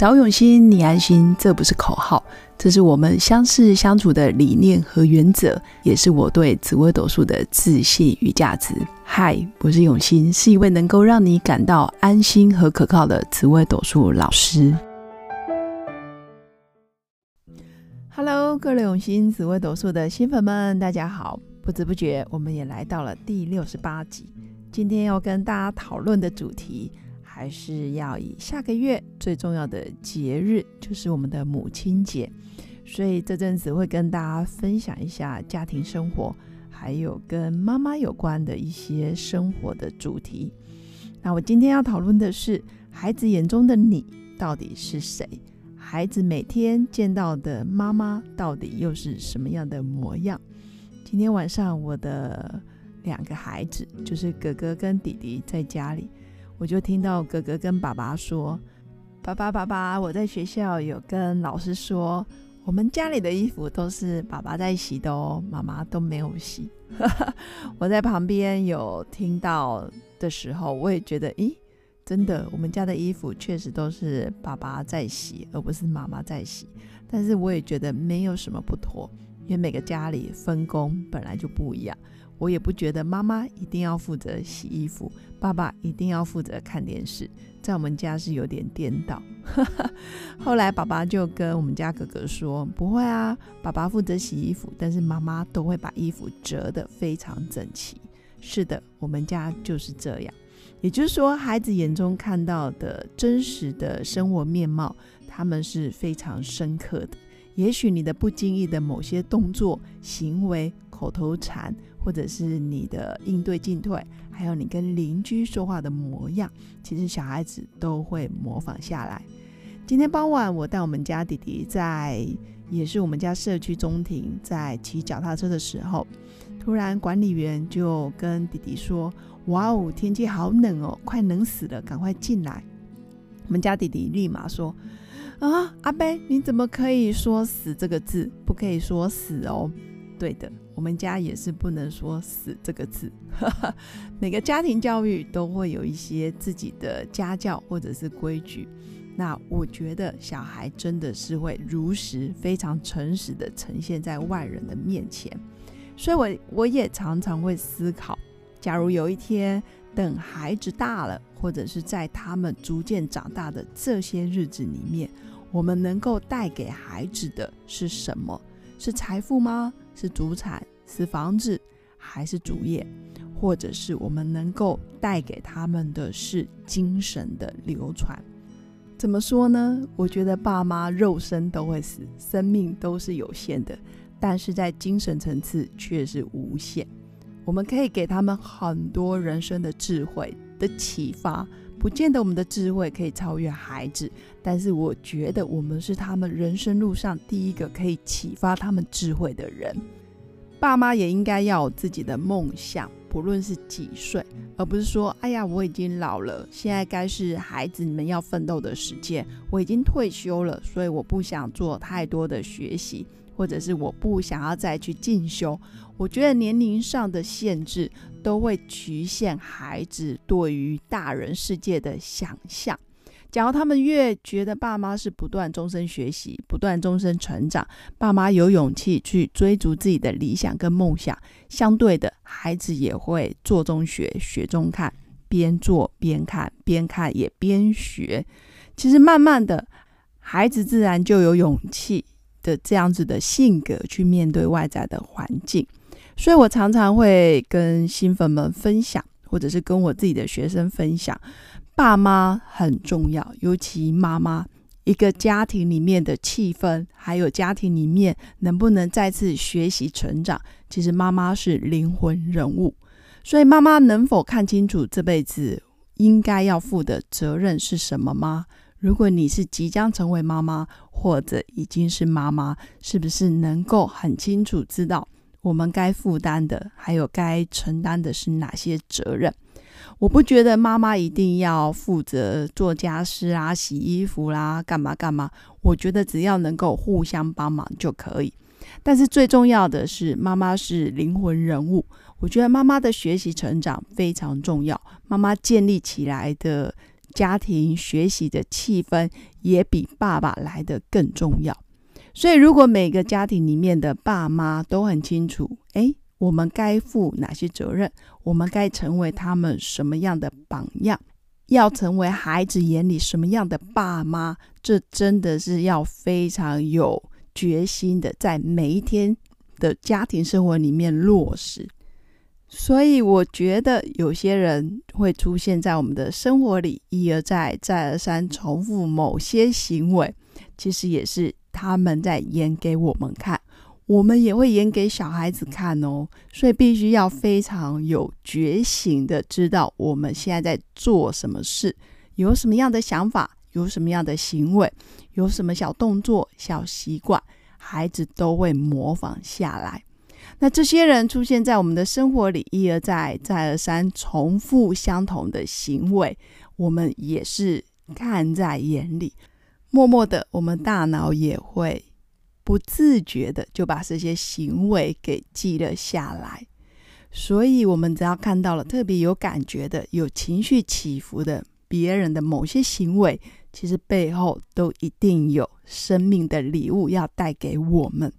找永新，你安心，这不是口号，这是我们相识相处的理念和原则，也是我对紫微斗数的自信与价值。嗨，我是永新，是一位能够让你感到安心和可靠的紫微斗数老师。Hello，各位永新紫微斗数的新粉们，大家好！不知不觉，我们也来到了第六十八集。今天要跟大家讨论的主题。还是要以下个月最重要的节日，就是我们的母亲节，所以这阵子会跟大家分享一下家庭生活，还有跟妈妈有关的一些生活的主题。那我今天要讨论的是，孩子眼中的你到底是谁？孩子每天见到的妈妈到底又是什么样的模样？今天晚上我的两个孩子，就是哥哥跟弟弟，在家里。我就听到哥哥跟爸爸说：“爸爸，爸爸，我在学校有跟老师说，我们家里的衣服都是爸爸在洗的哦，妈妈都没有洗。”我在旁边有听到的时候，我也觉得，咦，真的，我们家的衣服确实都是爸爸在洗，而不是妈妈在洗。但是我也觉得没有什么不妥，因为每个家里分工本来就不一样。我也不觉得妈妈一定要负责洗衣服，爸爸一定要负责看电视，在我们家是有点颠倒。后来爸爸就跟我们家哥哥说：“不会啊，爸爸负责洗衣服，但是妈妈都会把衣服折得非常整齐。”是的，我们家就是这样。也就是说，孩子眼中看到的真实的生活面貌，他们是非常深刻的。也许你的不经意的某些动作、行为、口头禅。或者是你的应对进退，还有你跟邻居说话的模样，其实小孩子都会模仿下来。今天傍晚，我带我们家弟弟在，也是我们家社区中庭，在骑脚踏车的时候，突然管理员就跟弟弟说：“哇哦，天气好冷哦，快冷死了，赶快进来。”我们家弟弟立马说：“啊，阿贝，你怎么可以说死这个字？不可以说死哦。”对的。我们家也是不能说“死”这个字。每个家庭教育都会有一些自己的家教或者是规矩。那我觉得小孩真的是会如实、非常诚实的呈现在外人的面前。所以，我我也常常会思考：假如有一天等孩子大了，或者是在他们逐渐长大的这些日子里面，我们能够带给孩子的是什么？是财富吗？是祖产？是房子还是主业，或者是我们能够带给他们的是精神的流传？怎么说呢？我觉得爸妈肉身都会死，生命都是有限的，但是在精神层次却是无限。我们可以给他们很多人生的智慧的启发，不见得我们的智慧可以超越孩子，但是我觉得我们是他们人生路上第一个可以启发他们智慧的人。爸妈也应该要有自己的梦想，不论是几岁，而不是说，哎呀，我已经老了，现在该是孩子你们要奋斗的时间，我已经退休了，所以我不想做太多的学习，或者是我不想要再去进修。我觉得年龄上的限制都会局限孩子对于大人世界的想象。假如他们越觉得爸妈是不断终身学习、不断终身成长，爸妈有勇气去追逐自己的理想跟梦想，相对的孩子也会做中学、学中看，边做边看，边看也边学。其实慢慢的，孩子自然就有勇气的这样子的性格去面对外在的环境。所以我常常会跟新粉们分享，或者是跟我自己的学生分享。爸妈很重要，尤其妈妈。一个家庭里面的气氛，还有家庭里面能不能再次学习成长，其实妈妈是灵魂人物。所以，妈妈能否看清楚这辈子应该要负的责任是什么吗？如果你是即将成为妈妈，或者已经是妈妈，是不是能够很清楚知道我们该负担的，还有该承担的是哪些责任？我不觉得妈妈一定要负责做家事啊、洗衣服啦、干嘛干嘛。我觉得只要能够互相帮忙就可以。但是最重要的是，妈妈是灵魂人物。我觉得妈妈的学习成长非常重要。妈妈建立起来的家庭学习的气氛也比爸爸来的更重要。所以，如果每个家庭里面的爸妈都很清楚，诶，我们该负哪些责任，我们该成为他们什么样的榜样，要成为孩子眼里什么样的爸妈，这真的是要非常有决心的，在每一天的家庭生活里面落实。所以，我觉得有些人会出现在我们的生活里，一而再、再而三重复某些行为，其实也是。他们在演给我们看，我们也会演给小孩子看哦。所以必须要非常有觉醒的知道我们现在在做什么事，有什么样的想法，有什么样的行为，有什么小动作、小习惯，孩子都会模仿下来。那这些人出现在我们的生活里，一而再、再而三重复相同的行为，我们也是看在眼里。默默的，我们大脑也会不自觉的就把这些行为给记了下来。所以，我们只要看到了特别有感觉的、有情绪起伏的别人的某些行为，其实背后都一定有生命的礼物要带给我们。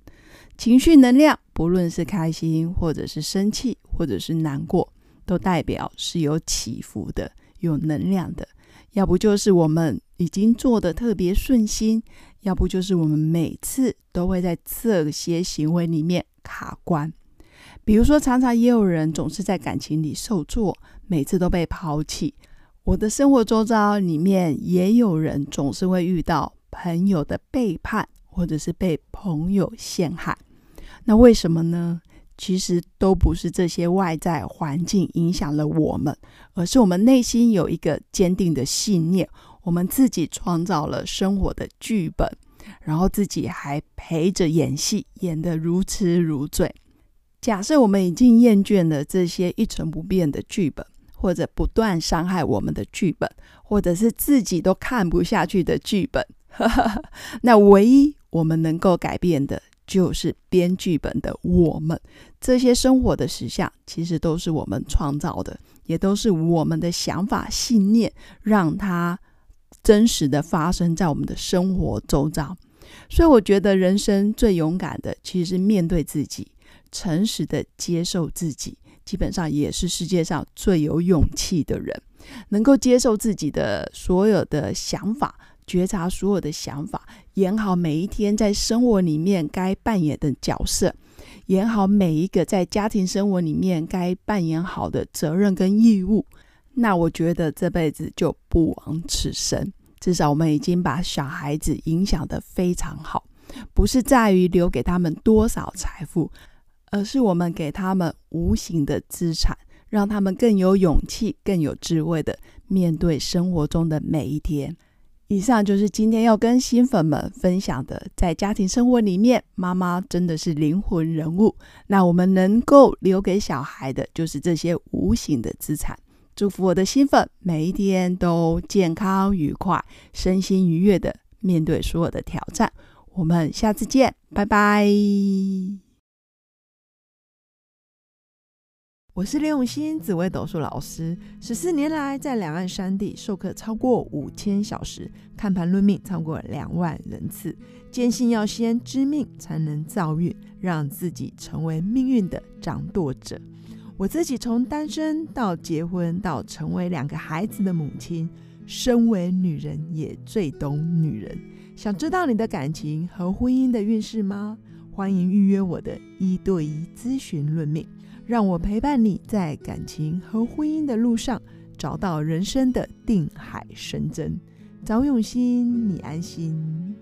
情绪能量，不论是开心，或者是生气，或者是难过，都代表是有起伏的、有能量的。要不就是我们已经做的特别顺心，要不就是我们每次都会在这些行为里面卡关。比如说，常常也有人总是在感情里受挫，每次都被抛弃。我的生活周遭里面也有人总是会遇到朋友的背叛，或者是被朋友陷害。那为什么呢？其实都不是这些外在环境影响了我们，而是我们内心有一个坚定的信念，我们自己创造了生活的剧本，然后自己还陪着演戏，演得如痴如醉。假设我们已经厌倦了这些一成不变的剧本，或者不断伤害我们的剧本，或者是自己都看不下去的剧本，那唯一我们能够改变的。就是编剧本的我们，这些生活的实相其实都是我们创造的，也都是我们的想法、信念，让它真实的发生在我们的生活周遭。所以，我觉得人生最勇敢的，其实是面对自己，诚实的接受自己，基本上也是世界上最有勇气的人，能够接受自己的所有的想法。觉察所有的想法，演好每一天在生活里面该扮演的角色，演好每一个在家庭生活里面该扮演好的责任跟义务。那我觉得这辈子就不枉此生。至少我们已经把小孩子影响的非常好，不是在于留给他们多少财富，而是我们给他们无形的资产，让他们更有勇气、更有智慧的面对生活中的每一天。以上就是今天要跟新粉们分享的，在家庭生活里面，妈妈真的是灵魂人物。那我们能够留给小孩的，就是这些无形的资产。祝福我的新粉每一天都健康愉快，身心愉悦的面对所有的挑战。我们下次见，拜拜。我是刘永新，紫微斗数老师。十四年来，在两岸三地授课超过五千小时，看盘论命超过两万人次。坚信要先知命，才能造运，让自己成为命运的掌舵者。我自己从单身到结婚，到成为两个孩子的母亲，身为女人也最懂女人。想知道你的感情和婚姻的运势吗？欢迎预约我的一对一咨询论命。让我陪伴你在感情和婚姻的路上，找到人生的定海神针。早永心，你安心。